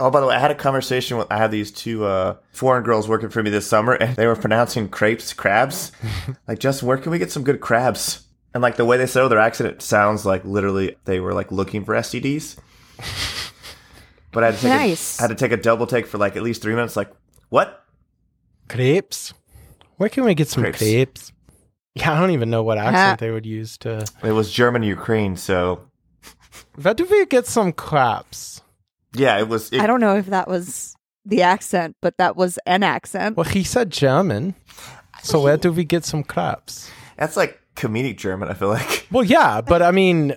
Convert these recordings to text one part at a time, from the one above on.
Oh, by the way, I had a conversation with I had these two uh, foreign girls working for me this summer, and they were pronouncing crepes crabs. like, Justin, where can we get some good crabs? And like the way they said oh, their accent, sounds like literally they were like looking for STDs. But I had to take Nice. a, I had to take a double take for like at least three minutes. Like, what? Crepes. Where can we get some Crepes. crepes? Yeah, I don't even know what accent they would use to. It was German Ukraine, so Where do we get some crepes? Yeah, it was. It, I don't know if that was the accent, but that was an accent. Well, he said German. So where do we get some crepes? That's like comedic German. I feel like. Well, yeah, but I mean,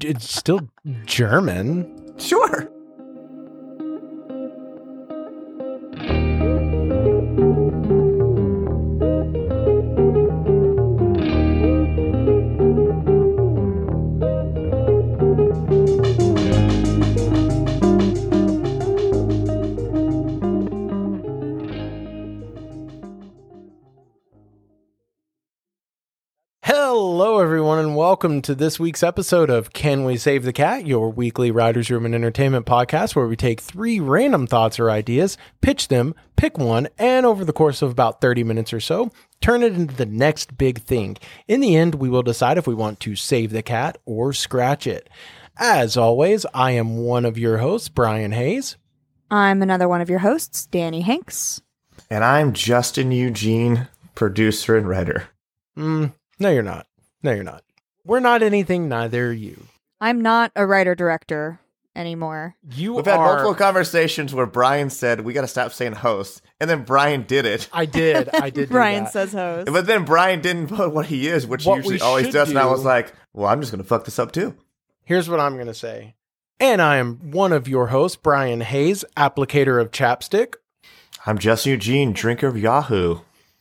it's still German. Sure. Welcome to this week's episode of Can We Save the Cat, your weekly Writers Room and Entertainment podcast, where we take three random thoughts or ideas, pitch them, pick one, and over the course of about 30 minutes or so, turn it into the next big thing. In the end, we will decide if we want to save the cat or scratch it. As always, I am one of your hosts, Brian Hayes. I'm another one of your hosts, Danny Hanks. And I'm Justin Eugene, producer and writer. Mm, no, you're not. No, you're not. We're not anything, neither are you. I'm not a writer director anymore. You We've had multiple conversations where Brian said we got to stop saying host, and then Brian did it. I did. I did. do Brian that. says host. But then Brian didn't put what he is, which What he usually always should does. And I was like, well, I'm just going to fuck this up too. Here's what I'm going to say. And I am one of your hosts, Brian Hayes, applicator of chapstick. I'm Justin Eugene, drinker of Yahoo.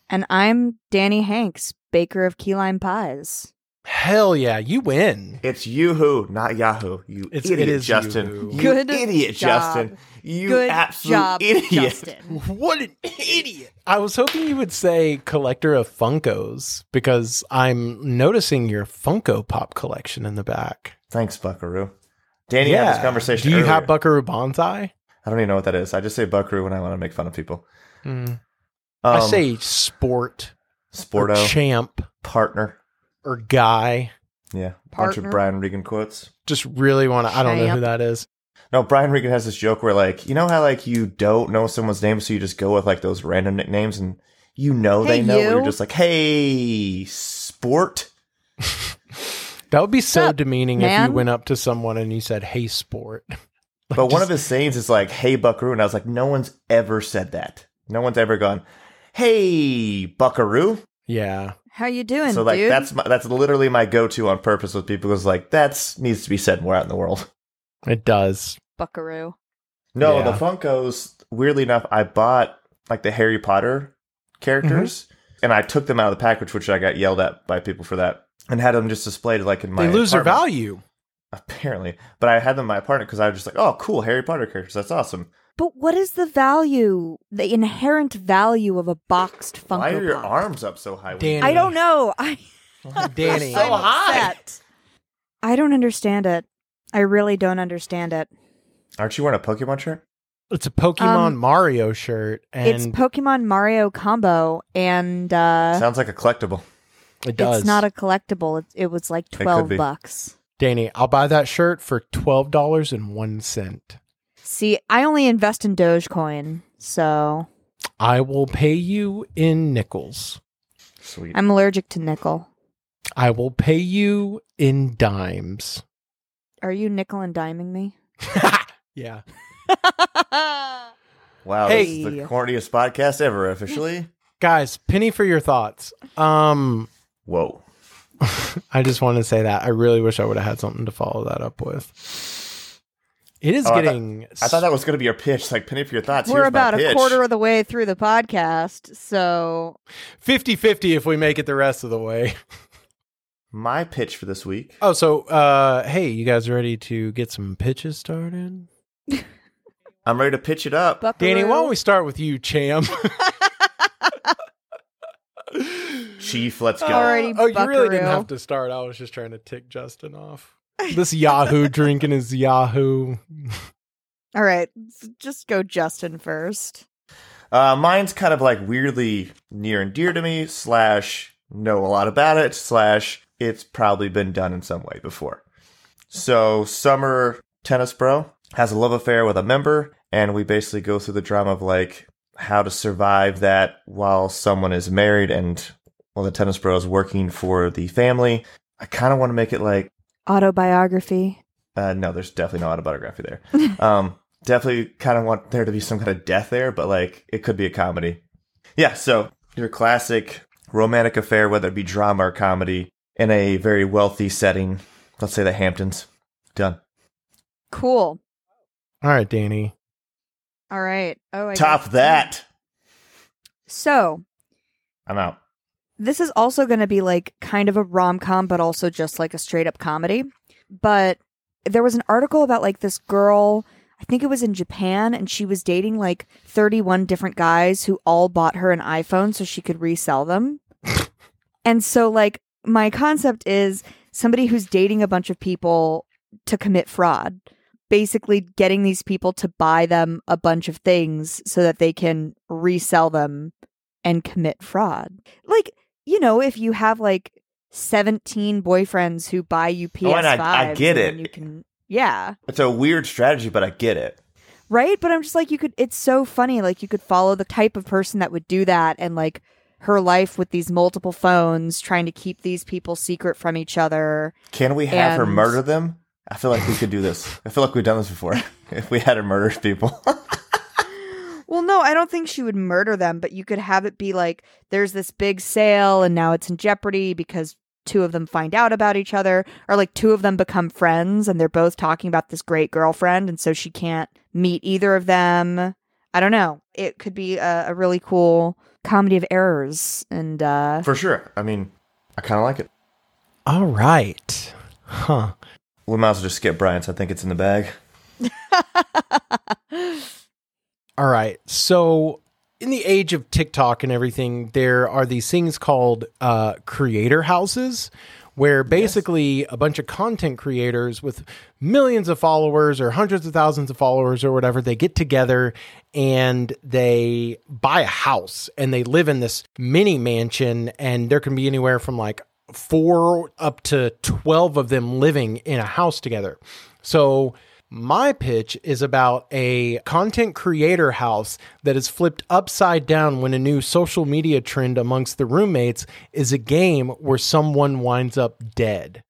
and I'm Danny Hanks, baker of key lime pies. Hell yeah, you win. It's Yoo-hoo, not Yahoo. You It's- idiot, it is Justin. Yoo-hoo. You Good idiot, job. Justin. You Good absolute job, idiot. Justin. What an idiot. I was hoping you would say collector of Funkos because I'm noticing your Funko Pop collection in the back. Thanks, Buckaroo. Danny had this conversation. Do you earlier. have Buckaroo Banzai? I don't even know what that is. I just say Buckaroo when I want to make fun of people. Mm. I Um, say sport, or Sporto, champ, partner. Or guy. Yeah, bunch of Brian Regan quotes. Just really want to. I don't know who that is. No, Brian Regan has this joke where, like, you know how like you don't know someone's name, so you just go with like those random nicknames, and you know they know. where You're just like, hey, sport. That would be so up, demeaning if you went up to someone and you said, "Hey, sport." But one of his sayings is like, hey, Buckaroo, and I was like, no one's ever said that. No one's ever gone, hey, Buckaroo. Yeah. How you doing, So like dude? that's my, that's literally my go-to on purpose with people. Is like that's needs to be said more out in the world. It does. Buckaroo. No, Yeah. the Funkos. Weirdly enough, I bought like the Harry Potter characters, Mm-hmm. and I took them out of the package, which I got yelled at by people for that, and had them just displayed like in my. They lose their value. apparently. But I had them in my apartment because I was just like, oh, cool, Harry Potter characters. That's awesome. But what is the value, the inherent value of a boxed Funko Why are your Pop? arms up so high? Danny. I don't know. I Danny. So I'm high. I don't understand it. I really don't understand it. Aren't you wearing a Pokemon shirt? It's a Pokemon Um, Mario shirt, it's Pokemon Mario combo, and uh, Sounds like a collectible. it does. it's not a collectible. It, it was like could twelve be. bucks. Danny, I'll buy that shirt for twelve dollars and one cent. See, I only invest in Dogecoin, so I will pay you in nickels. Sweet. I'm allergic to nickel. I will pay you in dimes. Are you nickel and diming me? yeah. wow, Hey. this is the corniest podcast ever, officially. Guys, penny for your thoughts. Um Whoa. I just want to say that. I really wish I would have had something to follow that up with. It is Oh, I thought- getting I thought that was going to be your pitch. Like, penny for your thoughts. We're Here's my about a quarter of the way through the podcast, so 50-50 if we make it the rest of the way. My pitch for this week. Oh, so uh hey, you guys ready to get some pitches started? I'm ready to pitch it up. Danny, why don't we start with you, Cham? Chief, let's go. Alrighty, oh, you really didn't have to start. I was just trying to tick Justin off. This Yahoo drinking his Yahoo. All right, just go Justin first. Uh, mine's kind of like weirdly near and dear to me, slash, know a lot about it, slash, it's probably been done in some way before. So, Summer Tennis Pro has a love affair with a member, and we basically go through the drama of like how to survive that while someone is married and while the tennis bro is working for the family. I kind of want to make it like Autobiography. uh, no, there's definitely no autobiography there. um, definitely kind of want there to be some kind of death there, but like it could be a comedy. Yeah, so your classic romantic affair, whether it be drama or comedy, in a very wealthy setting. Let's say the Hamptons. Done. Cool. All right, Danny. All right. Oh, I Top guess- that. So I'm out. This is also going to be like kind of a rom com, but also just like a straight up comedy. But there was an article about like this girl, I think it was in Japan, and she was dating like 31 different guys who all bought her an iPhone so she could resell them. and so, like, my concept is somebody who's dating a bunch of people to commit fraud. Basically, getting these people to buy them a bunch of things so that they can resell them and commit fraud. Like, you know, if you have like 17 boyfriends who buy you PS5, Oh, and I- I get it. You can, yeah, It's a weird strategy, but I get it. right. But I'm just like, you could. It's so funny. Like, you could follow the type of person that would do that, and like her life with these multiple phones, trying to keep these people secret from each other. Can we have her murder them? I feel like we could do this. I feel like we've done this before. if we had her murder people. Well, no, I don't think she would murder them, but you could have it be like there's this big sale and now it's in jeopardy because two of them find out about each other, or like two of them become friends and they're both talking about this great girlfriend, and so she can't meet either of them. I don't know. It could be a, a really cool comedy of errors, and uh, For sure. I mean, I kind of like it. All right. Huh. We might as well just skip Brian's. I think it's in the bag. All right. So, in the age of TikTok and everything, there are these things called uh, creator houses, where basically a bunch of content creators with millions of followers or hundreds of thousands of followers or whatever, they get together and they buy a house and they live in this mini mansion, and there can be anywhere from like four up to 12 of them living in a house together. So, my pitch is about a content creator house that is flipped upside down when a new social media trend amongst the roommates is a game where someone winds up dead.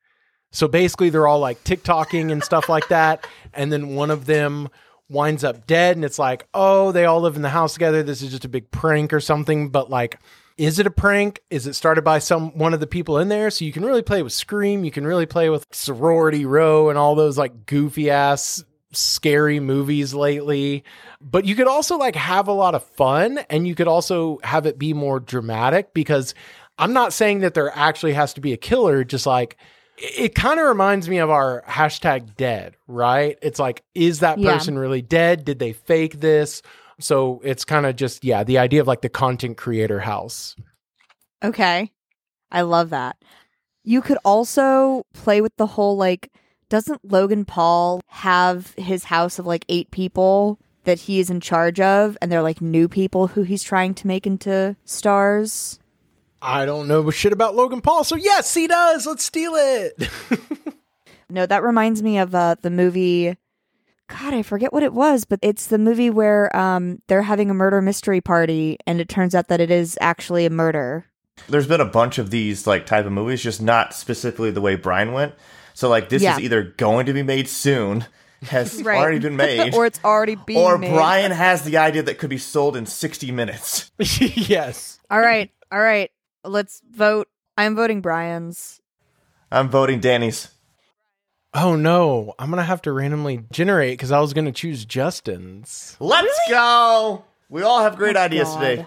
So basically, they're all like TikToking and stuff like that. And then one of them winds up dead. And it's like, oh, they all live in the house together. This is just a big prank or something. But like, is it a prank? Is it started by some one of the people in there? So you can really play with Scream. You can really play with Sorority Row and all those like goofy ass scary movies lately. But you could also like have a lot of fun and you could also have it be more dramatic because I'm not saying that there actually has to be a killer, just like it, kind of reminds me of our hashtag dead, right? It's like, is that Yeah. person really dead? Did they fake this? So it's kind of just, yeah, the idea of like the content creator house. Okay. I love that. You could also play with the whole like doesn't Logan Paul have his house of like eight people that he is in charge of and they're like new people who he's trying to make into stars? I don't know shit about Logan Paul. So yes, he does. Let's steal it. No, that reminds me of uh, the movie God, I forget what it was, but it's the movie where um they're having a murder mystery party and it turns out that it is actually a murder. There's been a bunch of these like type of movies, just not specifically the way Brian went. So like this Yeah. is either going to be made soon, has Right. already been made, or it's already being or made. Brian has the idea that could be sold in 60 minutes. yes. All right. All right. Let's vote. I'm voting Brian's. I'm voting Danny's. Oh no, I'm gonna have to randomly generate because I was gonna choose Justin's. Let's go. We all have great Oh, ideas God. today.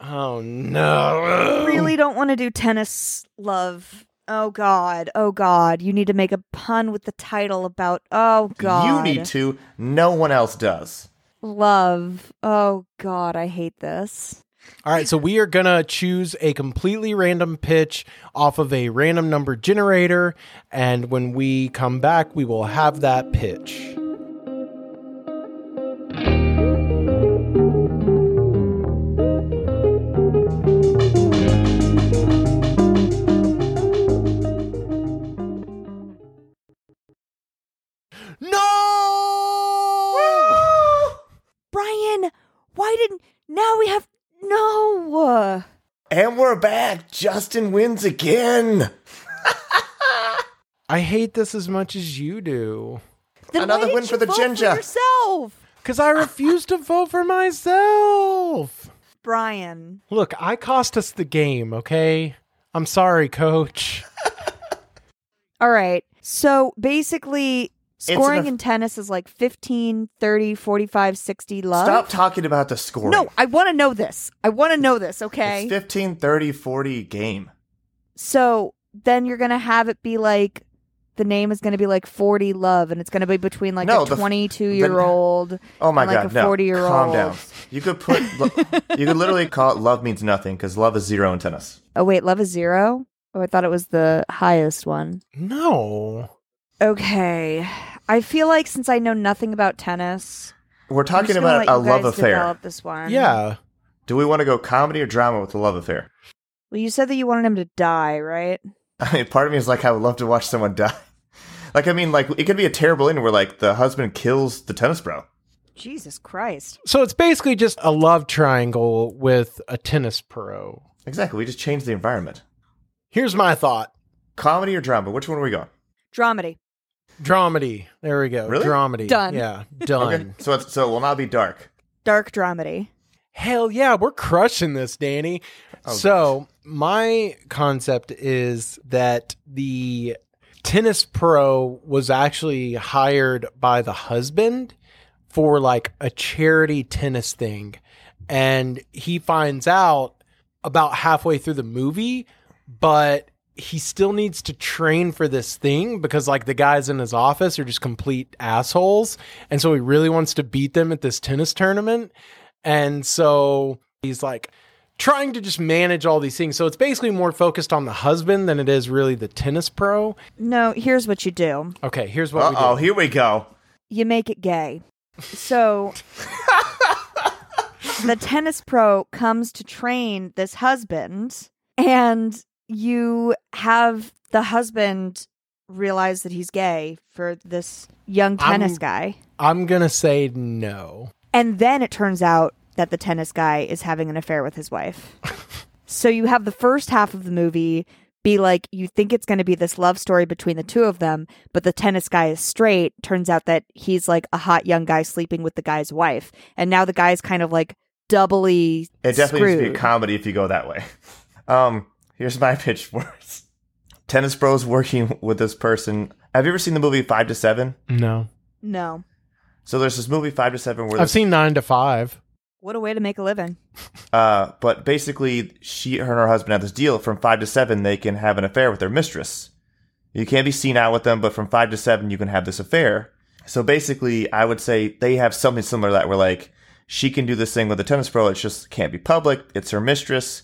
Oh no. Really don't want to do tennis love. Oh god. Oh god. You need to make a pun with the title about oh god. You need to. No one else does. love. Oh god, I hate this. All right, so we are going to choose a completely random pitch off of a random number generator. And when we come back, we will have that pitch. No! Woo! Brian, why didn't. Now we have no? And we're back. Justin wins again. I hate this as much as you do. Then Another win for the vote ginger. yourself, Because I refuse to vote for myself. Brian. Look, I cost us the game, okay? I'm sorry, coach. All right. So basically, an scoring eff- in tennis is like 15, 30, 45, 60 love. Stop talking about the scoring. No, I want to know this. I want to know this, okay? It's 15, 30, 40 game. so then you're going to have it be like the name is going to be like 40 love and it's going to be between like No, a the 22 year old. Oh my and, like god, a no. 40-year-old. Calm down. You could put lo- you could literally call it love means nothing cuz love is zero in tennis. Oh, wait, love is zero? Oh, I thought it was the highest one. No. Okay. I feel like since I know nothing about tennis, We're I'm talking just gonna about let a you love guys affair. Develop this one. Yeah. Do we want to go comedy or drama with the love affair? Well, you said that you wanted him to die, right? I mean, part of me is like I would love to watch someone die. Like I mean, like it could be a terrible ending where like the husband kills the tennis bro. Jesus Christ. So it's basically just a love triangle with a tennis pro. Exactly. We just changed the environment. Here's my thought. Comedy or drama? Which one are we going? Dramedy. Dramedy. There we go. Really? Dramedy. Done. Yeah. Done. Okay. So it's so it will not be dark. Dark dramedy. Hell yeah, we're crushing this, Danny. Oh, so, my concept is that the tennis pro was actually hired by the husband for like a charity tennis thing. And he finds out about halfway through the movie, but he still needs to train for this thing because like the guys in his office are just complete assholes. And so he really wants to beat them at this tennis tournament. And so he's like trying to just manage all these things. So it's basically more focused on the husband than it is really the tennis pro. No, here's what you do Okay, here's what Uh we oh, here we go. you make it gay. So the tennis pro comes to train this husband, and you have the husband realize that he's gay for this young tennis I'm- guy. I'm going to say no. And then it turns out that the tennis guy is having an affair with his wife. so you have the first half of the movie be like you think it's going to be this love story between the two of them, but the tennis guy is straight. Turns out that he's like a hot young guy sleeping with the guy's wife. And now the guy's kind of like doubly It definitely screwed. needs to be a comedy if you go that way. Um, here's my pitch for it. Tennis bros working with this person. Have you ever seen the movie Five to Seven? No. no. So there's this movie Five to Seven where I've this, seen 9 to 5. What a way to make a living. uh, but basically she her and her husband have this deal. From five to seven, they can have an affair with their mistress. You can't be seen out with them, but from five to seven, you can have this affair. So basically, I would say they have something similar to that, where like she can do this thing with the tennis pro. It just can't be public. It's her mistress,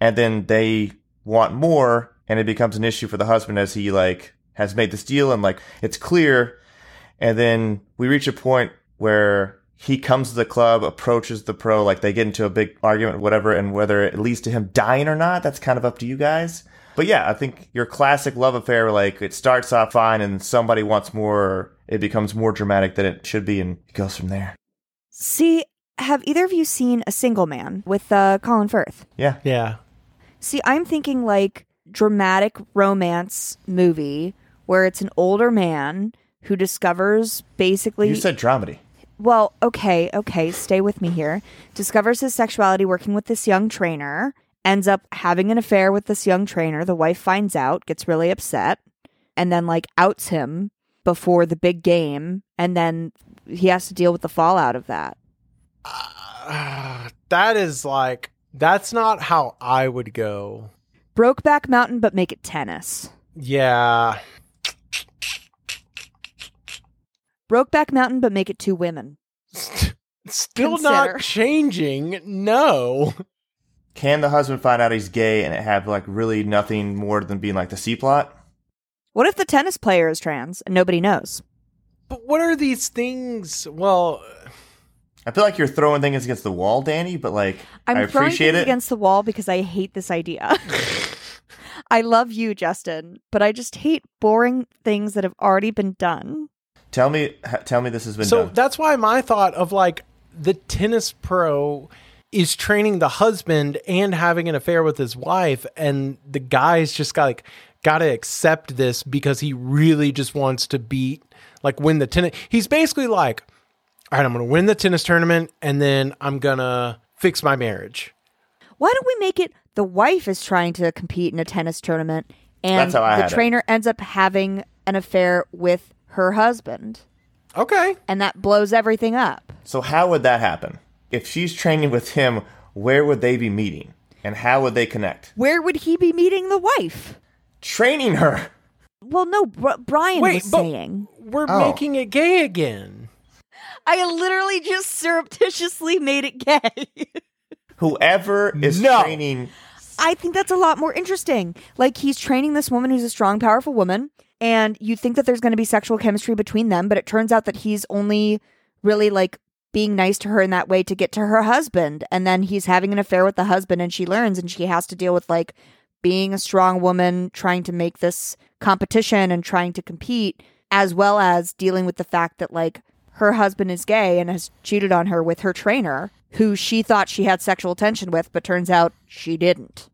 and then they want more, and it becomes an issue for the husband as he like has made this deal, and like it's clear. And then we reach a point where he comes to the club, approaches the pro, like they get into a big argument, whatever, and whether it leads to him dying or not, that's kind of up to you guys. But yeah, I think your classic love affair, like it starts off fine and somebody wants more, or it becomes more dramatic than it should be, and it goes from there. See, have either of you seen A Single Man with uh, Colin Firth? Yeah. Yeah. See, I'm thinking like dramatic romance movie where it's an older man who discovers basically You said dramedy. well, okay, okay, stay with me here. Discovers his sexuality working with this young trainer, ends up having an affair with this young trainer. The wife finds out, gets really upset, and then like outs him before the big game, and then he has to deal with the fallout of that. Uh, that is like, that's not how I would go. Brokeback Mountain, but make it tennis. Yeah. Brokeback Mountain, but make it two women. Still Consider. not changing. No. Can the husband find out he's gay and it have like really nothing more than being like the C plot? What if the tennis player is trans and nobody knows? But what are these things? Well, I feel like you're throwing things against the wall, Danny, but like I'm I throwing appreciate things it. against the wall because I hate this idea. I love you, Justin, but I just hate boring things that have already been done. Tell me, ha- tell me this has been So done. that's why my thought of like the tennis pro is training the husband and having an affair with his wife, and the guy's just got like got to accept this because he really just wants to beat like win the tennis. He's basically like, all right, I'm going to win the tennis tournament, and then I'm gonna fix my marriage. Why don't we make it the wife is trying to compete in a tennis tournament and That's how I the had it. trainer ends up having an affair with her husband Okay, and that blows everything up. so how would that happen? If she's training with him, where would they be meeting, and how would they connect? Where would he be meeting the wife? Training her. Well, no, Br- Brian Wait, was but- saying. we're Oh. making it gay again. I literally just surreptitiously made it gay. Whoever is No. training, I think that's a lot more interesting. Like he's training this woman who's a strong, powerful woman, and you think that there's going to be sexual chemistry between them, but it turns out that he's only really like being nice to her in that way to get to her husband, and then he's having an affair with the husband, and she learns, and she has to deal with like being a strong woman, trying to make this competition and trying to compete, as well as dealing with the fact that like her husband is gay and has cheated on her with her trainer, who she thought she had sexual tension with, but turns out she didn't.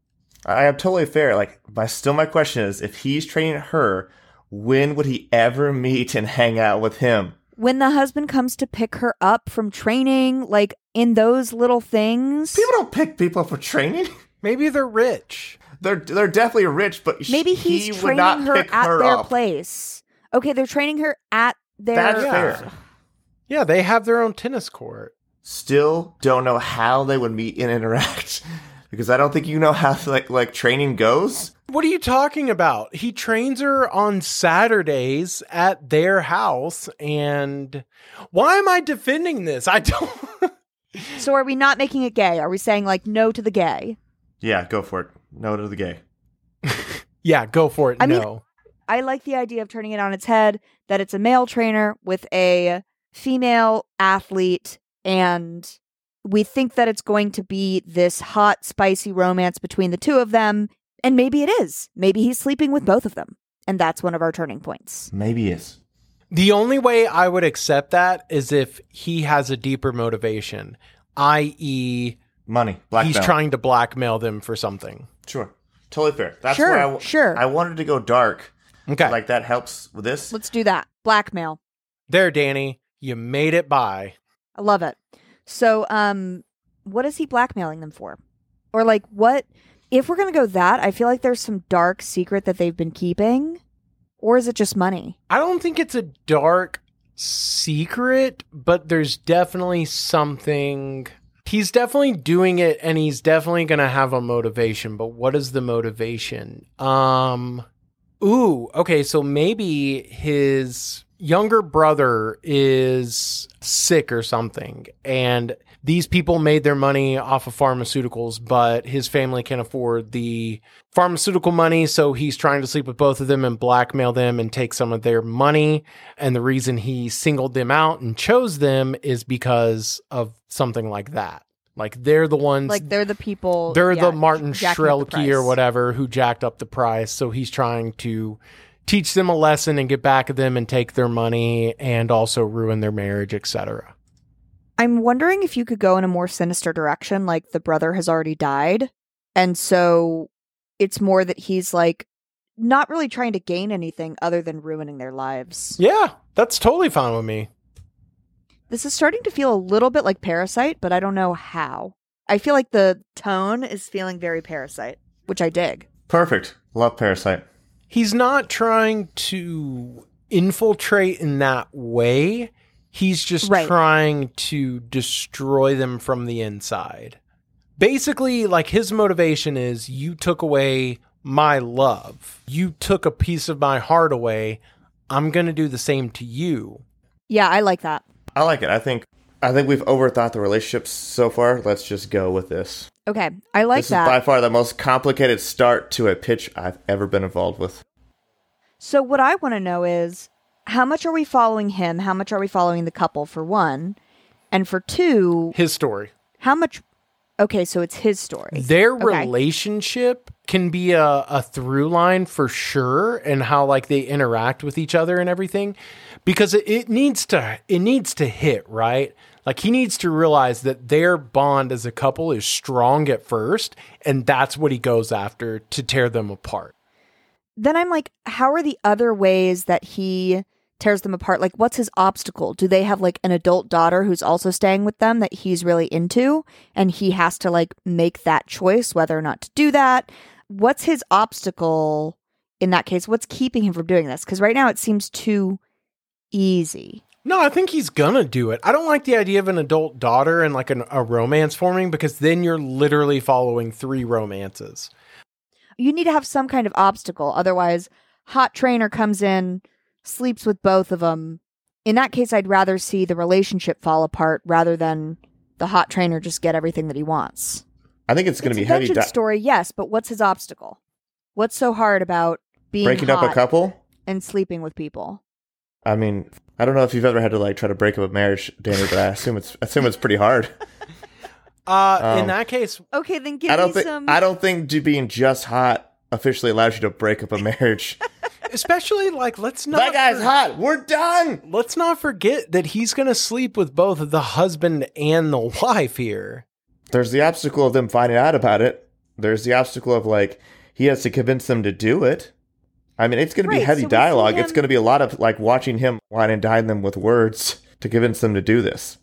I am totally fair. Like, my still my question is, if he's training her, when would he ever meet and hang out with him? when the husband comes to pick her up from training, like in those little things. People don't pick people for training. Maybe they're rich. They're they're definitely rich, but Maybe he he's would not training her pick at her their up. place. Okay, they're training her at their. That's Yeah. fair. Yeah, they have their own tennis court. Still don't know how they would meet and interact because I don't think you know how like like training goes. What are you talking about? He trains her on Saturdays at their house and why am I defending this? I don't So are we not making it gay? Are we saying like no to the gay? Yeah, go for it. No to the gay. Yeah, go for it. I mean- I like the idea of turning it on its head that it's a male trainer with a female athlete, and we think that it's going to be this hot, spicy romance between the two of them. And maybe it is. Maybe he's sleeping with both of them. And that's one of our turning points. Maybe is. The only way I would accept that is if he has a deeper motivation, i.e., Money. Black he's trying to blackmail them for something. Sure. Totally fair. That's Sure, why I, w- sure. I wanted to go dark. Okay. Like that helps with this. Let's do that. Blackmail. there, Danny, you made it by. I love it. So, um, what is he blackmailing them for? Or like what if we're gonna go that, I feel like there's some dark secret that they've been keeping. Or is it just money? I don't think it's a dark secret, but there's definitely something. He's definitely doing it and he's definitely going to have a motivation, but what is the motivation? Um ooh, okay, so maybe his younger brother is sick or something and these people made their money off of pharmaceuticals, but his family can't afford the pharmaceutical money, so he's trying to sleep with both of them and blackmail them and take some of their money. And the reason he singled them out and chose them is because of something like that. Like they're the ones Like they're the people they're yeah, the Martin jacking up the Shkreli or whatever who jacked up the price. So he's trying to teach them a lesson and get back at them and take their money and also ruin their marriage, etc. I'm wondering if you could go in a more sinister direction, like the brother has already died. And so it's more that he's like not really trying to gain anything other than ruining their lives. Yeah, that's totally fine with me. This is starting to feel a little bit like Parasite, but I don't know how. I feel like the tone is feeling very Parasite, which I dig. Perfect. Love Parasite. He's not trying to infiltrate in that way. He's just Right. trying to destroy them from the inside. Basically, like his motivation is you took away my love. You took a piece of my heart away. I'm going to do the same to you. Yeah, I like that. I like it. I think I think we've overthought the relationships so far. Let's just go with this. Okay, I like that. this that. is by far the most complicated start to a pitch I've ever been involved with. So what I want to know is how much are we following him? How much are we following the couple for one? And for two, His story. how much Okay, so it's his story. Their Okay. relationship can be a, a through line for sure and how like they interact with each other and everything. Because it, it needs to it needs to hit right like he needs to realize that their bond as a couple is strong at first and that's what he goes after to tear them apart then I'm like, how are the other ways that he tears them apart? Like, what's his obstacle? Do they have like an adult daughter who's also staying with them that he's really into? And he has to like make that choice whether or not to do that. What's his obstacle in that case? What's keeping him from doing this? Because right now it seems too easy. no i think he's gonna do it i don't like the idea of an adult daughter and like an, a romance forming because then you're literally following three romances You need to have some kind of obstacle. Otherwise, hot trainer comes in, sleeps with both of them. In that case, I'd rather see the relationship fall apart rather than the hot trainer just get everything that he wants. I think it's going it's to be a heavy di- story, yes, but what's his obstacle? What's so hard about being breaking up a couple. and sleeping with people? I mean, I don't know if you've ever had to like try to break up a marriage, Danny, but I assume it's I assume it's pretty hard. uh in Um, that case Okay, then give I don't me think some. I don't think j- being just hot officially allows you to break up a marriage. especially like let's not that guy's for- hot. We're done. let's not forget that he's going to sleep with both the husband and the wife here. There's the obstacle of them finding out about it. There's the obstacle of like he has to convince them to do it. I mean, it's going to be heavy so we see dialogue. It's going to be a lot of like watching him wine and dine them with words to convince them to do this.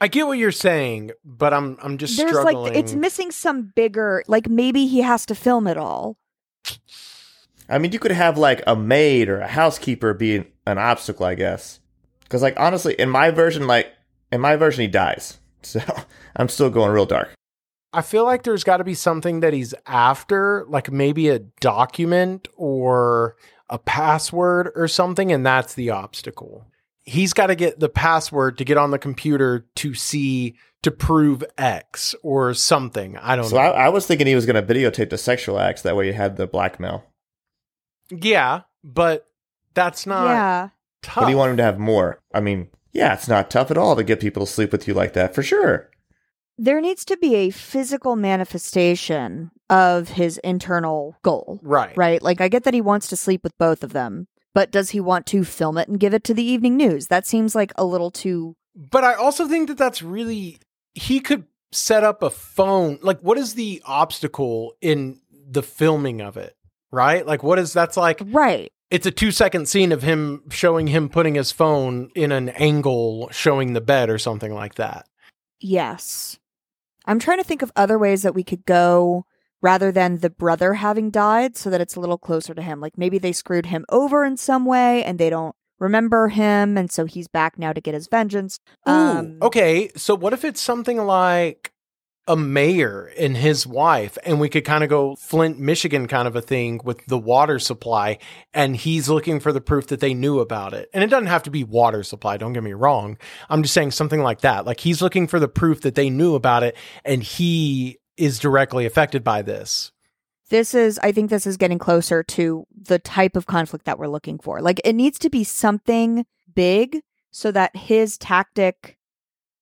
I get what you're saying, but I'm I'm just There's struggling. like it's missing some bigger like maybe he has to film it all. I mean, you could have like a maid or a housekeeper be an obstacle, I guess. Because like honestly, in my version, like in my version, he dies. So I'm still going real dark. I feel like there's got to be something that he's after, like maybe a document or a password or something, and that's the obstacle. He's got to get the password to get on the computer to see to prove X or something. I don't So know. I, I was thinking he was going to videotape the sexual acts. That way, you had the blackmail. yeah, but that's not yeah. tough. But do you want him to have more? I mean, yeah, it's not tough at all to get people to sleep with you like that, for sure. There needs to be a physical manifestation of his internal goal. right. Right? Like I get that he wants to sleep with both of them, but does he want to film it and give it to the evening news? That seems like a little too But I also think that that's really he could set up a phone. Like, what is the obstacle in the filming of it? Right? Like, what is that's like? right. It's a two second scene of him showing him putting his phone in an angle, showing the bed or something like that. Yes. I'm trying to think of other ways that we could go rather than the brother having died so that it's a little closer to him. Like maybe they screwed him over in some way and they don't remember him and so he's back now to get his vengeance. Um, okay. So what if it's something like a mayor and his wife, and we could kind of go Flint, Michigan kind of a thing with the water supply, and he's looking for the proof that they knew about it. And it doesn't have to be water supply, don't get me wrong. I'm just saying something like that. Like he's looking for the proof that they knew about it, and he is directly affected by this. This is, I think this is getting closer to the type of conflict that we're looking for. Like it needs to be something big so that his tactic,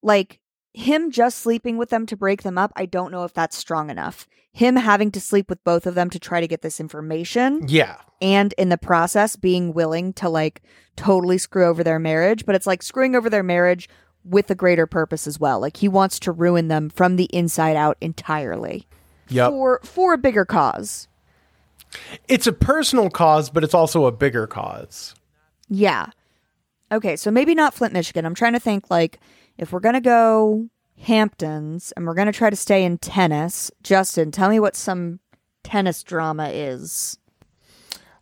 like him just sleeping with them to break them up, I don't know if that's strong enough. Him having to sleep with both of them to try to get this information Yeah. and in the process being willing to like totally screw over their marriage, but it's like screwing over their marriage with a greater purpose as well. Like he wants to ruin them from the inside out entirely Yep. for for a bigger cause. It's a personal cause, but it's also a bigger cause. Yeah. Okay, so maybe not Flint, Michigan. I'm trying to think like if we're gonna go Hamptons and we're gonna try to stay in tennis. Justin, tell me what some tennis drama is.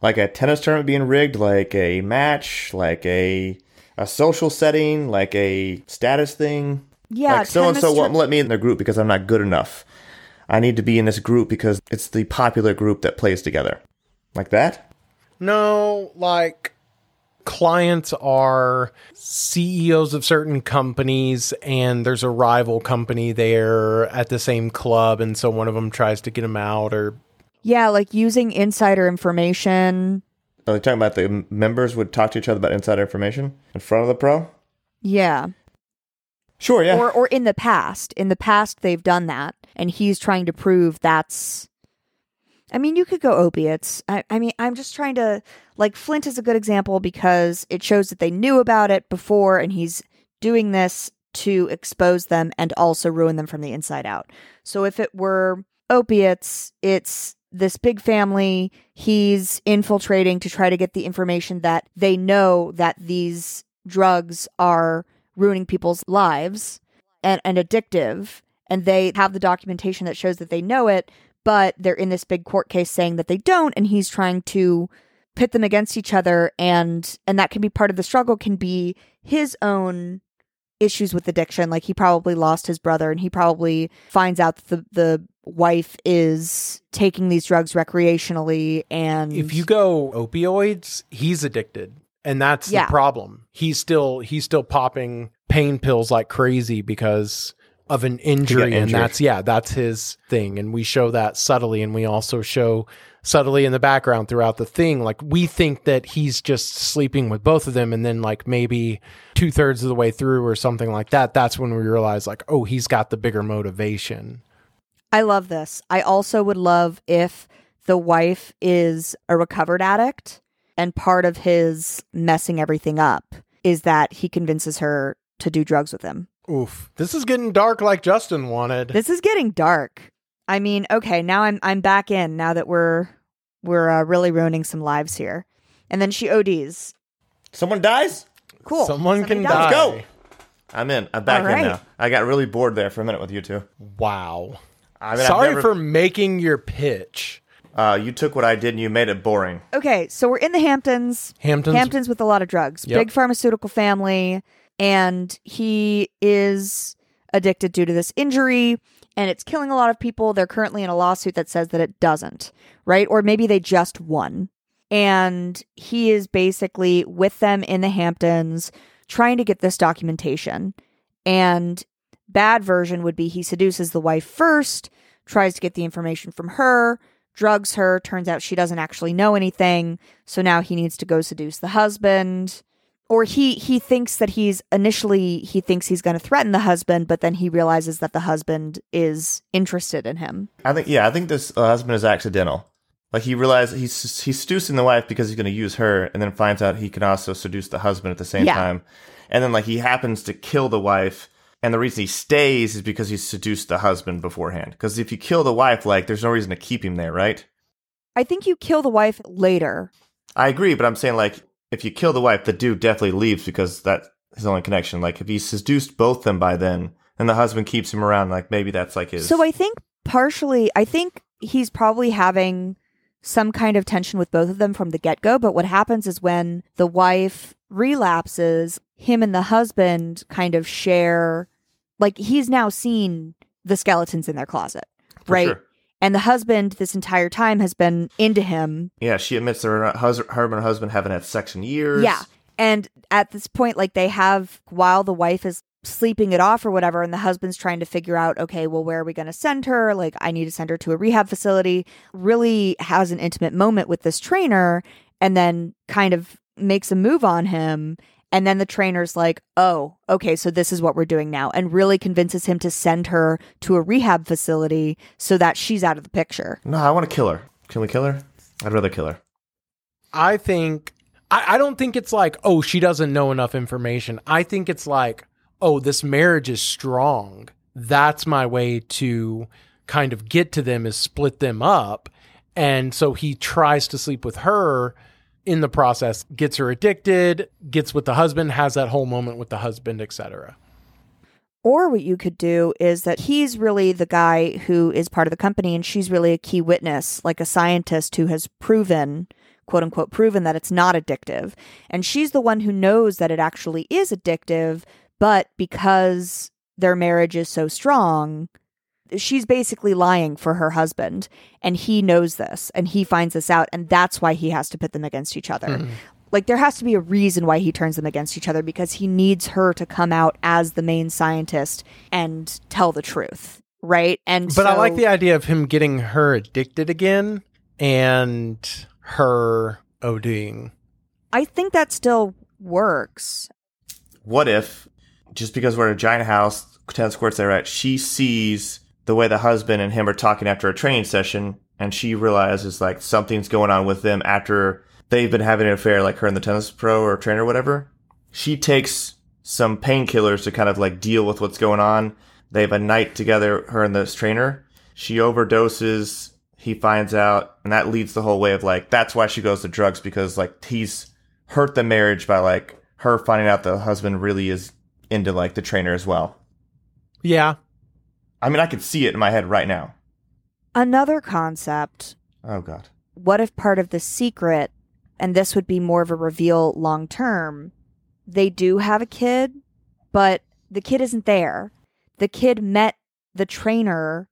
Like a tennis tournament being rigged, like a match, like a a social setting, like a status thing. Yeah, like so and so won't let me in the group because I'm not good enough. I need to be in this group because it's the popular group that plays together. Like that? No, like clients are CEOs of certain companies and there's a rival company there at the same club and so one of them tries to get them out or Yeah, like using insider information. Are they talking about the members would talk to each other about insider information in front of the pro? Yeah. Sure, yeah. Or or in the past. In the past they've done that and he's trying to prove that's I mean, you could go opiates. I, I mean, I'm just trying to like Flint is a good example because it shows that they knew about it before, and he's doing this to expose them and also ruin them from the inside out. So if it were opiates, it's this big family. He's infiltrating to try to get the information that they know that these drugs are ruining people's lives and, and addictive. And they have the documentation that shows that they know it, but they're in this big court case saying that they don't. And he's trying to pit them against each other. And, and that can be part of the struggle, can be his own issues with addiction. Like he probably lost his brother and he probably finds out that the, the wife is taking these drugs recreationally and If you go opioids, he's addicted. And that's Yeah. the problem. He's still he's still popping pain pills like crazy because of an injury and that's yeah, that's his thing and we show that subtly and we also show subtly in the background throughout the thing like we think that he's just sleeping with both of them and then like maybe two-thirds of the way through or something like that that's when we realize like oh he's got the bigger motivation I love this. I also would love if the wife is a recovered addict and part of his messing everything up is that he convinces her to do drugs with him. Oof this is getting dark like justin wanted This is getting dark. I mean, okay, now I'm I'm back in now that we're we're uh, really ruining some lives here. And then she ODs. Someone dies? Cool. someone Somebody can die Let's go. I'm in. I'm back All in right. now. I got really bored there for a minute with you two. wow I mean, Sorry never- for making your pitch. Uh, you took what I did and you made it boring. Okay, so we're in the Hamptons. Hamptons. Hamptons with a lot of drugs. Yep. Big pharmaceutical family. And he is addicted due to this injury and it's killing a lot of people. They're currently in a lawsuit that says that it doesn't, right? Or maybe they just won. And he is basically with them in the Hamptons trying to get this documentation. And bad version would be he seduces the wife first, tries to get the information from her, drugs her, turns out she doesn't actually know anything, so now he needs to go seduce the husband. Or he he thinks that he's initially he thinks he's going to threaten the husband, but then he realizes that the husband is interested in him. I think, yeah, I think this uh, husband is accidental. Like he realizes he's he's seducing the wife because he's going to use her, and then finds out he can also seduce the husband at the same Yeah. time. And then like he happens to kill the wife, and the reason he stays is because he seduced the husband beforehand. Because if you kill the wife, like there's no reason to keep him there, right? I think you kill the wife later. I agree, but I'm saying like if you kill the wife, the dude definitely leaves because that's his only connection. Like if he seduced both them by then, and the husband keeps him around, like maybe that's like his. So I think partially, I think he's probably having some kind of tension with both of them from the get go. But what happens is when the wife relapses, him and the husband kind of share, like he's now seen the skeletons in their closet, For right? sure. And the husband this entire time has been into him. Yeah, she admits that her, hus- her and her husband haven't had sex in years. Yeah. And at this point, like they have, while the wife is sleeping it off or whatever, and the husband's trying to figure out, okay, well, where are we going to send her? Like, I need to send her to a rehab facility. Really has an intimate moment with this trainer and then kind of makes a move on him. And then the trainer's like, oh, okay, so this is what we're doing now. And really convinces him to send her to a rehab facility so that she's out of the picture. No, I want to kill her. Can we kill her? I'd rather kill her. I think I, I don't think it's like, oh, she doesn't know enough information. I think it's like, oh, this marriage is strong. That's my way to kind of get to them is split them up. And so he tries to sleep with her in the process, gets her addicted, gets with the husband, has that whole moment with the husband, etc. Or what you could do is that he's really the guy who is part of the company and she's really a key witness, like a scientist who has proven, quote unquote, proven that it's not addictive. And she's the one who knows that it actually is addictive, but because their marriage is so strong, she's basically lying for her husband. And he knows this and he finds this out. And that's why he has to pit them against each other mm-hmm. like there has to be a reason why he turns them against each other because he needs her to come out as the main scientist and tell the truth right and But I like the idea of him getting her addicted again and her ODing. i think that still works What if, just because we're in a giant house, tennis courts there, at She sees the way the husband and him are talking after a training session, and she realizes like something's going on with them after they've been having an affair, like her and the tennis pro or trainer or whatever. She takes some painkillers to kind of like deal with what's going on. They have a night together, her and this trainer. She overdoses. He finds out, and that leads the whole way of like that's why she goes to drugs because like he's hurt the marriage by like her finding out the husband really is into like the trainer as well. Yeah. I mean, I could see it in my head right now. Another concept Oh god. what if part of the secret, and this would be more of a reveal long term, they do have a kid, but the kid isn't there. The kid met the trainer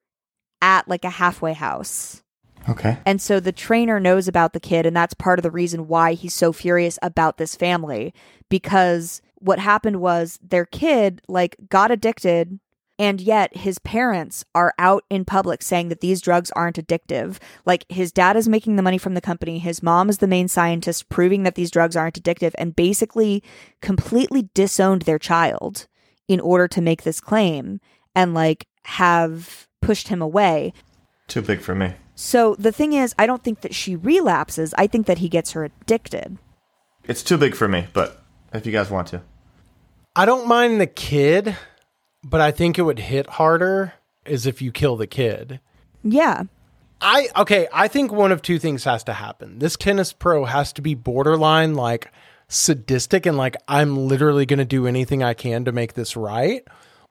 at like a halfway house. Okay. And so the trainer knows about the kid, and that's part of the reason why he's so furious about this family. Because what happened was their kid, like, got addicted, and yet his parents are out in public saying that these drugs aren't addictive. Like, his dad is making the money from the company, his mom is the main scientist, proving that these drugs aren't addictive, and basically completely disowned their child in order to make this claim and, like, have pushed him away. Too big for me. So the thing is, I don't think that she relapses. I think that he gets her addicted. It's too big for me, but if you guys want to. I don't mind the kid, but I think it would hit harder is if you kill the kid. Yeah. I okay, I think one of two things has to happen. This tennis pro has to be borderline like sadistic and like I'm literally going to do anything I can to make this right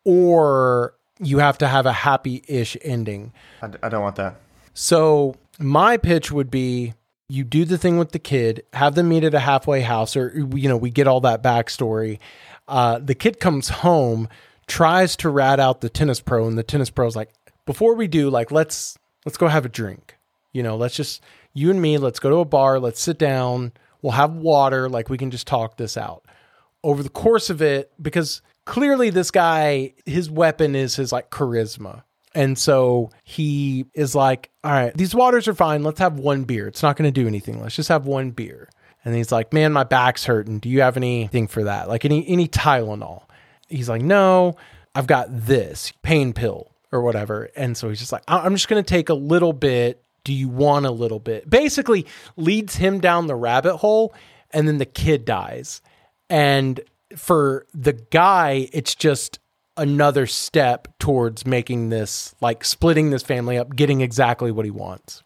or you have to have a happy-ish ending. I, I don't want that. So my pitch would be you do the thing with the kid, have them meet at a halfway house, or you know, we get all that backstory. Uh, the kid comes home, tries to rat out the tennis pro, and the tennis pro's like, before we do, like, let's let's go have a drink. You know, let's just you and me, let's go to a bar, let's sit down, we'll have water, like we can just talk this out. Over the course of it, because clearly this guy, his weapon is his like charisma. And so he is like, all right, these waters are fine. Let's have one beer. It's not going to do anything. Let's just have one beer. And he's like, man, my back's hurting. Do you have anything for that? Like any, any Tylenol? He's like, no, I've got this pain pill or whatever. And so he's just like, I'm just going to take a little bit. Do you want a little bit? Basically leads him down the rabbit hole. And then the kid dies. And for the guy, it's just another step towards making this like splitting this family up, getting exactly what he wants.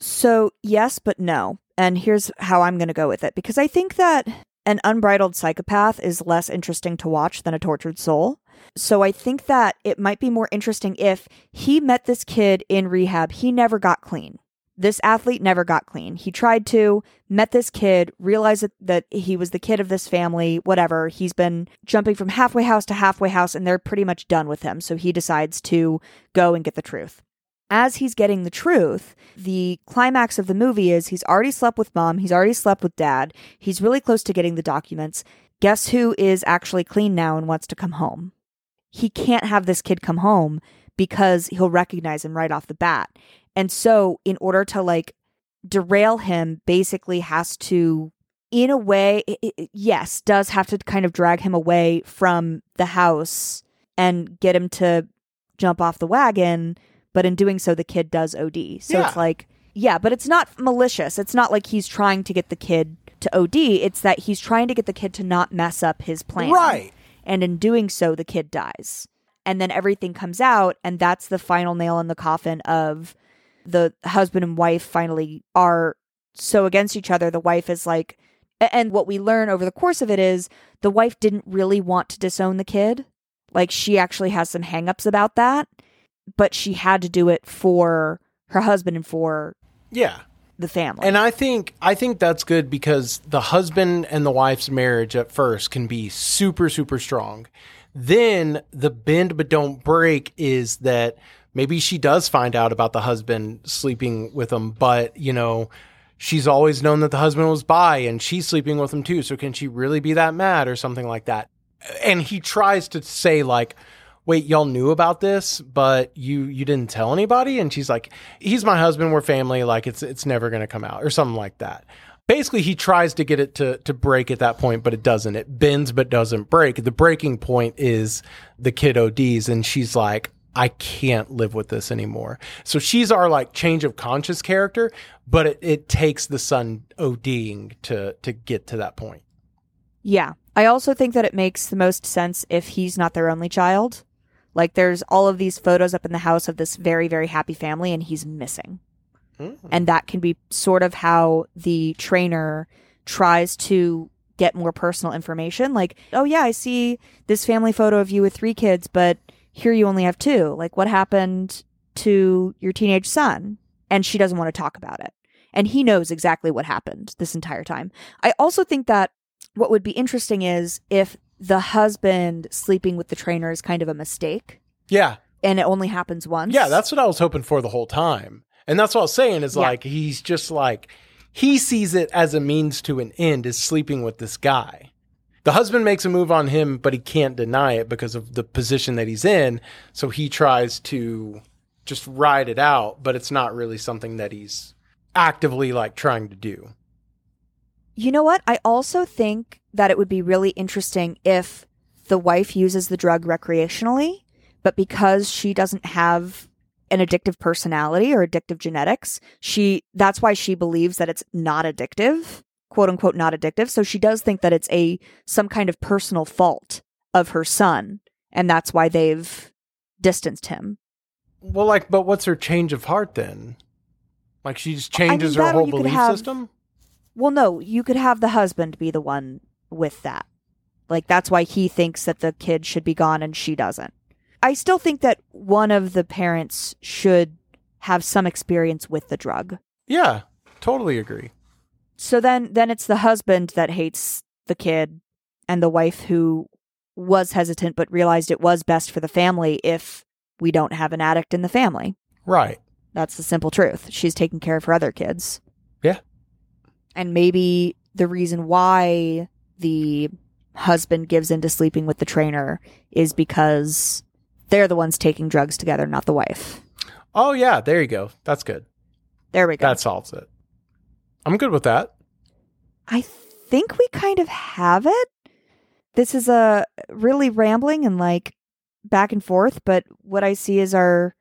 So, yes, but no. And here's how I'm going to go with it because I think that an unbridled psychopath is less interesting to watch than a tortured soul. So, I think that it might be more interesting if he met this kid in rehab, he never got clean. This athlete never got clean. He tried to, met this kid, realized that, he was the kid of this family, whatever. He's been jumping from halfway house to halfway house, and they're pretty much done with him. So he decides to go and get the truth as he's getting the truth, the climax of the movie is he's already slept with mom, he's already slept with dad, he's really close to getting the documents. Guess who is actually clean now and wants to come home? He can't have this kid come home because he'll recognize him right off the bat. And so, in order to like derail him, basically has to, in a way, i- i- yes, does have to kind of drag him away from the house and get him to jump off the wagon but in doing so the kid does OD. So Yeah. it's like yeah, but it's not malicious. It's not like he's trying to get the kid to OD. It's that he's trying to get the kid to not mess up his plan. Right. And in doing so the kid dies. And then everything comes out and that's the final nail in the coffin of the husband and wife finally are so against each other. The wife is like a- and what we learn over the course of it is the wife didn't really want to disown the kid. Like she actually has some hangups about that but she had to do it for her husband and for Yeah. the family. And I think I think that's good because the husband and the wife's marriage at first can be super super strong. Then the bend but don't break is that maybe she does find out about the husband sleeping with him, but you know, she's always known that the husband was bi and she's sleeping with him too. So can she really be that mad or something like that? And he tries to say like wait y'all knew about this but you you didn't tell anybody and she's like he's my husband we're family like it's it's never going to come out or something like that basically he tries to get it to to break at that point but it doesn't it bends but doesn't break the breaking point is the kid ods and she's like I can't live with this anymore. So she's our like change of conscious character, but it, it takes the son ODing to to get to that point. Yeah. I also think that it makes the most sense if he's not their only child. Like there's all of these photos up in the house of this very, very happy family and he's missing. Hmm. And that can be sort of how the trainer tries to get more personal information. Like, oh, yeah, I see this family photo of you with three kids, but here you only have two. Like, what happened to your teenage son? And she doesn't want to talk about it. And he knows exactly what happened this entire time. I also think that what would be interesting is if the husband sleeping with the trainer is kind of a mistake Yeah. and it only happens once. Yeah, that's what I was hoping for the whole time. And that's what I was saying is Yeah. like he's just like he sees it as a means to an end is sleeping with this guy. The husband makes a move on him, but he can't deny it because of the position that he's in. So he tries to just ride it out, but it's not really something that he's actively like trying to do. You know what? I also think that it would be really interesting if the wife uses the drug recreationally, but because she doesn't have an addictive personality or addictive genetics, she that's why she believes that it's not addictive, quote unquote not addictive. So she does think that it's a some kind of personal fault of her son, and that's why they've distanced him. Well, like, but what's her change of heart then? Like she just changes that her whole belief have- system? Well, no, you could have the husband be the one with that. Like that's why he thinks that the kid should be gone and she doesn't. I still think that one of the parents should have some experience with the drug. Yeah, totally agree. So then then it's the husband that hates the kid and the wife who was hesitant but realized it was best for the family if we don't have an addict in the family. Right. That's the simple truth. She's taking care of her other kids. Yeah. And maybe the reason why the husband gives into sleeping with the trainer is because they're the ones taking drugs together, not the wife. Oh yeah, there you go. That's good. There we go. That solves it. I'm good with that. I think we kind of have it. This is a really rambling and like back and forth, but what I see is our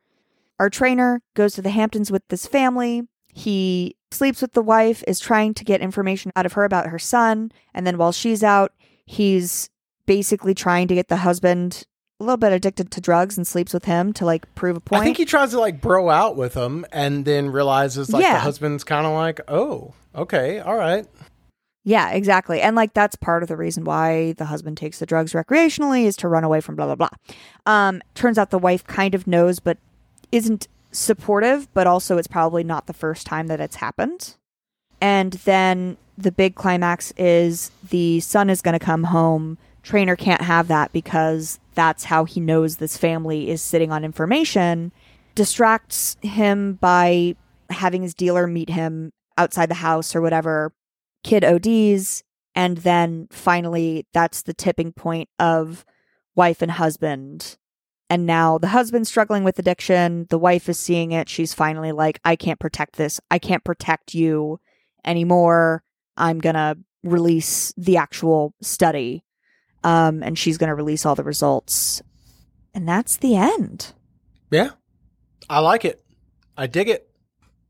our trainer goes to the Hamptons with this family. He sleeps with the wife, is trying to get information out of her about her son, and then while she's out, he's basically trying to get the husband a little bit addicted to drugs and sleeps with him to like prove a point. I think he tries to like bro out with him and then realizes like the husband's kind of like, oh, okay, all right. Yeah, exactly. And like that's part of the reason why the husband takes the drugs recreationally is to run away from blah blah blah. Um turns out the wife kind of knows but isn't supportive, but also it's probably not the first time that it's happened. And then the big climax is the son is going to come home. Trainer can't have that because that's how he knows this family is sitting on information. Distracts him by having his dealer meet him outside the house or whatever. Kid ODs. And then finally, that's the tipping point of wife and husband. And now the husband's struggling with addiction. The wife is seeing it. She's finally like, I can't protect this. I can't protect you anymore. I'm going to release the actual study. Um, and she's going to release all the results. And that's the end. Yeah. I like it. I dig it.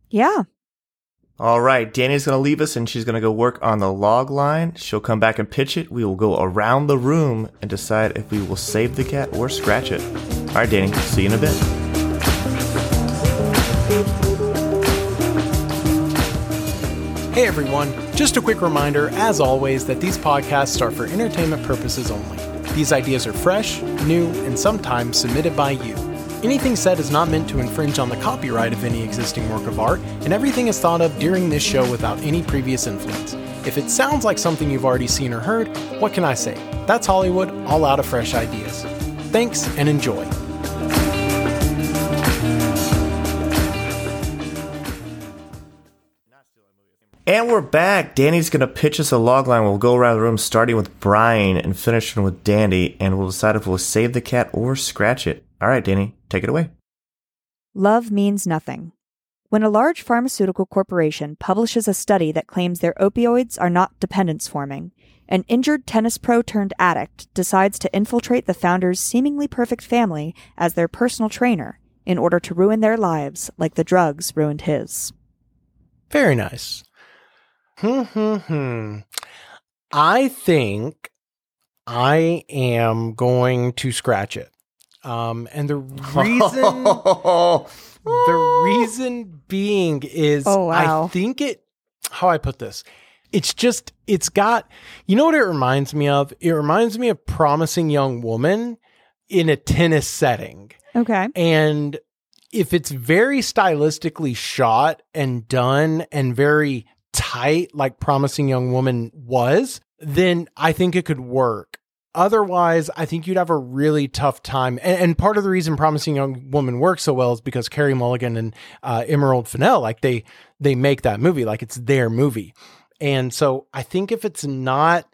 Yeah. All right, Danny's going to leave us and she's going to go work on the log line. She'll come back and pitch it. We will go around the room and decide if we will save the cat or scratch it. All right, Danny, see you in a bit. Hey everyone, just a quick reminder, as always, that these podcasts are for entertainment purposes only. These ideas are fresh, new, and sometimes submitted by you. Anything said is not meant to infringe on the copyright of any existing work of art, and everything is thought of during this show without any previous influence. If it sounds like something you've already seen or heard, what can I say? That's Hollywood, all out of fresh ideas. Thanks and enjoy. And we're back. Danny's going to pitch us a log line. We'll go around the room starting with Brian and finishing with Danny, and we'll decide if we'll save the cat or scratch it. All right, Danny, take it away. Love means nothing. When a large pharmaceutical corporation publishes a study that claims their opioids are not dependence forming, An injured tennis pro turned addict decides to infiltrate the founder's seemingly perfect family as their personal trainer in order to ruin their lives like the drugs ruined his. Very nice. Hmm, hmm, hmm. I think I am going to scratch it. Um, and the reason the reason being is Oh, wow. I think it how I put this. It's just it's got you know what it reminds me of? It reminds me of promising young woman in a tennis setting. Okay. And if it's very stylistically shot and done and very tight, like Promising Young Woman was, then I think it could work. Otherwise, I think you'd have a really tough time. And, and part of the reason Promising Young Woman works so well is because Carey Mulligan and uh, Emerald Fennell, like they they make that movie, like it's their movie. And so I think if it's not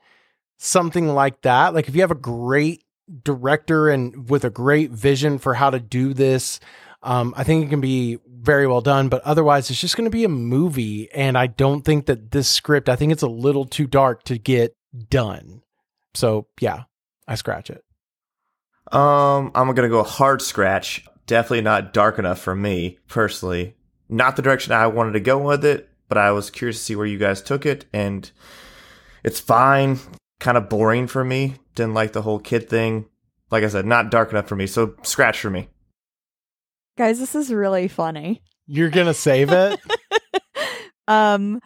something like that, like if you have a great director and with a great vision for how to do this, um, I think it can be very well done. But otherwise, it's just going to be a movie, and I don't think that this script. I think it's a little too dark to get done. So yeah, I scratch it. Um, I'm gonna go hard scratch. Definitely not dark enough for me personally. Not the direction I wanted to go with it, but I was curious to see where you guys took it, and it's fine. Kind of boring for me. Didn't like the whole kid thing. Like I said, not dark enough for me. So scratch for me. Guys, this is really funny. You're gonna save it. Um,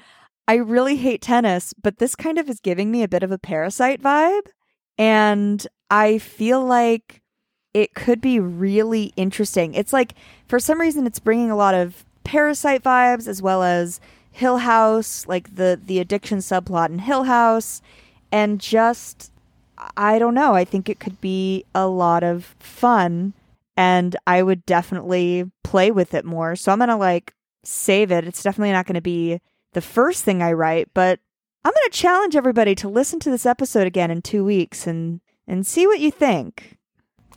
I really hate tennis, but this kind of is giving me a bit of a parasite vibe. And I feel like it could be really interesting. It's like, for some reason, it's bringing a lot of parasite vibes as well as Hill House, like the, the addiction subplot in Hill House. And just, I don't know. I think it could be a lot of fun. And I would definitely play with it more. So I'm going to like save it. It's definitely not going to be the first thing I write, but I'm going to challenge everybody to listen to this episode again in 2 weeks and and see what you think.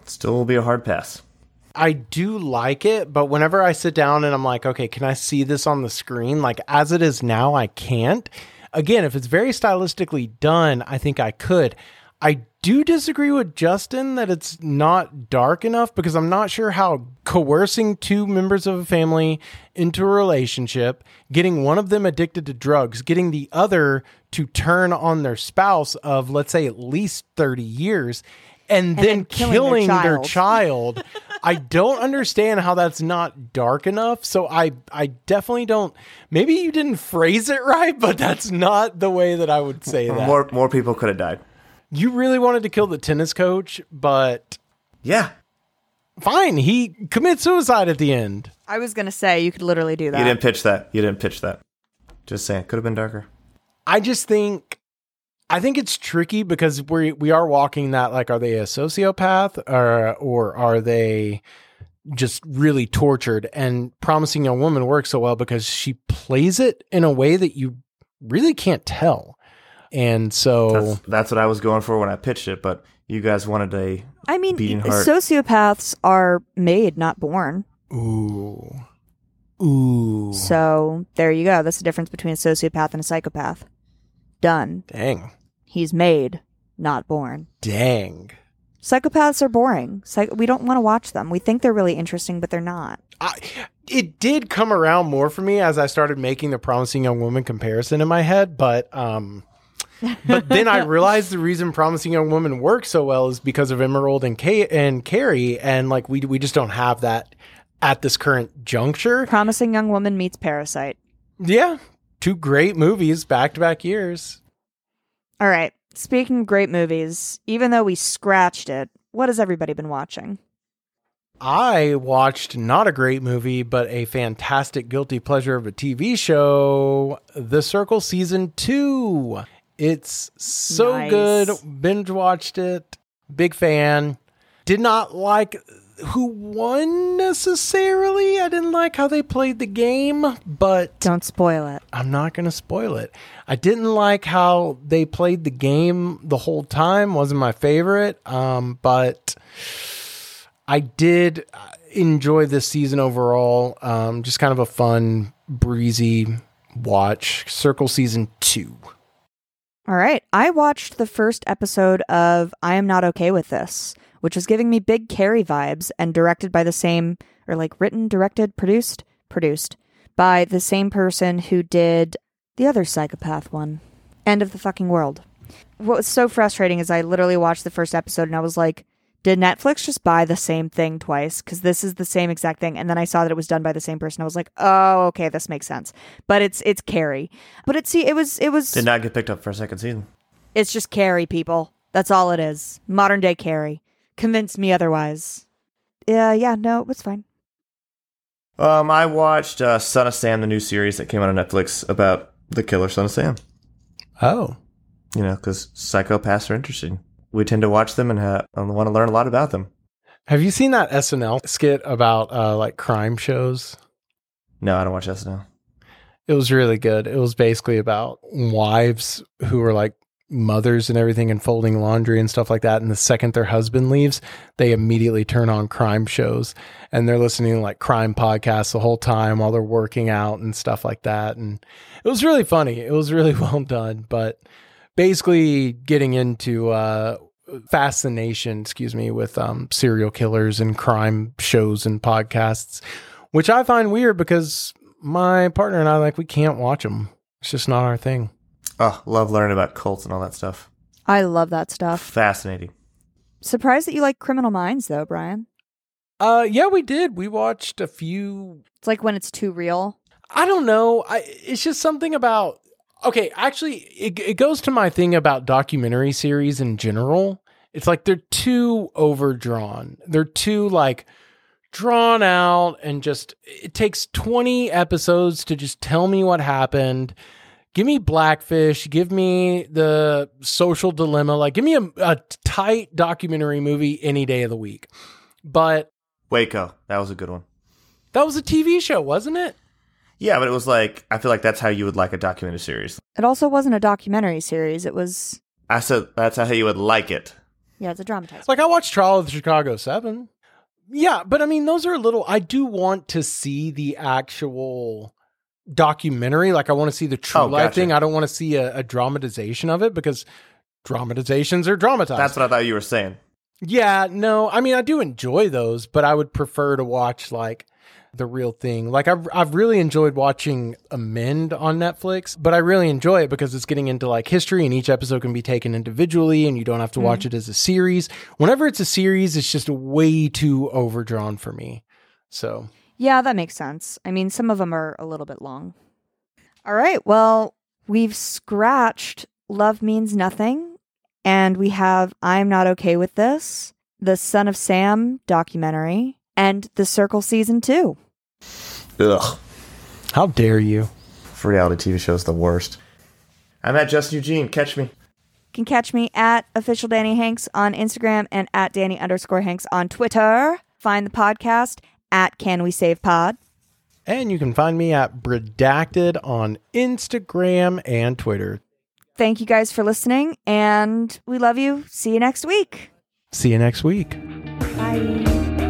Still will be a hard pass. I do like it, but whenever I sit down and I'm like, okay, can I see this on the screen? Like as it is now, I can't. Again, if it's very stylistically done, I think I could. I do you disagree with Justin that it's not dark enough because I'm not sure how coercing two members of a family into a relationship, getting one of them addicted to drugs, getting the other to turn on their spouse of, let's say, at least 30 years, and, then, then killing killing, their their child. child. I don't understand how that's not dark enough. So I I definitely don't maybe you didn't phrase it right, but that's not the way that I would say that. More more people could have died. You really wanted to kill the tennis coach, but Yeah. fine, he commits suicide at the end. I was going to say you could literally do that. You didn't pitch that. You didn't pitch that. Just saying. Could have been darker. I just think I think it's tricky because we we are walking that like are they a sociopath or or are they just really tortured and promising young woman works so well because she plays it in a way that you really can't tell. And so That's, that's what I was going for when I pitched it, but you guys wanted a I mean, beating heart. sociopaths are made, not born. ooh. Ooh. So there you go. That's the difference between a sociopath and a psychopath. Done. Dang. He's made, not born. Dang. Psychopaths are boring. Psych- we don't want to watch them. We think they're really interesting, but they're not. I, it did come around more for me as I started making the promising young woman comparison in my head, but um but then I realized the reason promising young woman works so well is because of Emerald and Kay and Carey and like we we just don't have that at this current juncture. Promising Young Woman meets Parasite. Yeah. Two great movies back to back years. All right. Speaking of great movies, even though we scratched it, what has everybody been watching? I watched not a great movie, but a fantastic guilty pleasure of a TV show, The Circle Season 2. It's so Nice. good. Binge watched it. Big fan. Did not like who won necessarily. I didn't like how they played the game, but Don't spoil it. I'm not going to spoil it. I didn't like how they played the game the whole time. Wasn't my favorite. Um, but I did uh, enjoy this season overall. Um, just kind of a fun, breezy watch. Circle season two. All right. I watched the first episode of I Am Not Okay with This, which was giving me big Carrie vibes and directed by the same, or like written, directed, produced, produced by the same person who did the other psychopath one, End of the Fucking World. What was so frustrating is I literally watched the first episode and I was like, did Netflix just buy the same thing twice? Because this is the same exact thing. And then I saw that it was done by the same person. I was like, oh, okay, this makes sense. But it's it's Carrie. But it see, it was it was Did not get picked up for a second season. it's just Carrie, people. That's all it is. Modern day Carrie. Convince me otherwise. Yeah, yeah, no, it was fine. Um, I watched uh, Son of Sam, the new series that came out on Netflix about the killer Son of Sam. Oh. You know, because psychopaths are interesting. We tend to watch them and, ha- and want to learn a lot about them. Have you seen that SNL skit about uh, like crime shows? No, I don't watch SNL. It was really good. It was basically about wives who are like mothers and everything and folding laundry and stuff like that. And the second their husband leaves, they immediately turn on crime shows and they're listening to like crime podcasts the whole time while they're working out and stuff like that. And it was really funny. It was really well done. But basically getting into uh fascination, excuse me, with um serial killers and crime shows and podcasts, which I find weird because my partner and I like we can't watch them. It's just not our thing. Oh, love learning about cults and all that stuff. I love that stuff. Fascinating. Surprised that you like Criminal Minds though, Brian. Uh yeah, we did. We watched a few It's like when it's too real. I don't know. I it's just something about okay, actually it it goes to my thing about documentary series in general. It's like they're too overdrawn. They're too like drawn out and just it takes 20 episodes to just tell me what happened. Give me Blackfish, give me the social dilemma, like give me a, a tight documentary movie any day of the week. But Waco. That was a good one. that was a TV show, wasn't it? Yeah, but it was like, I feel like that's how you would like a documentary series. It also wasn't a documentary series. It was I said that's how you would like it. yeah, it's a dramatized. Like I watched Trial of the Chicago Seven. Yeah, but I mean, those are a little. I do want to see the actual documentary. Like I want to see the true Oh, life gotcha. thing. I don't want to see a, a dramatization of it because dramatizations are dramatized. That's what I thought you were saying. yeah, no, I mean, I do enjoy those, but I would prefer to watch like the real thing. Like I've I've really enjoyed watching Amend on Netflix, but I really enjoy it because it's getting into like history and each episode can be taken individually and you don't have to watch mm. it as a series. Whenever it's a series, it's just way too overdrawn for me. So, Yeah, that makes sense. I mean, some of them are a little bit long. All right. Well, we've scratched Love Means Nothing, and we have I'm Not Okay with This, the Son of Sam documentary, and The Circle Season 2. Ugh. how dare you? For reality TV shows, the worst. I'm at Justin Eugene. Catch me. You can catch me at official Danny Hanks on Instagram and at Danny underscore Hanks on Twitter. Find the podcast at Can We Save Pod. And you can find me at Redacted on Instagram and Twitter. Thank you guys for listening, and we love you. See you next week. See you next week. Bye.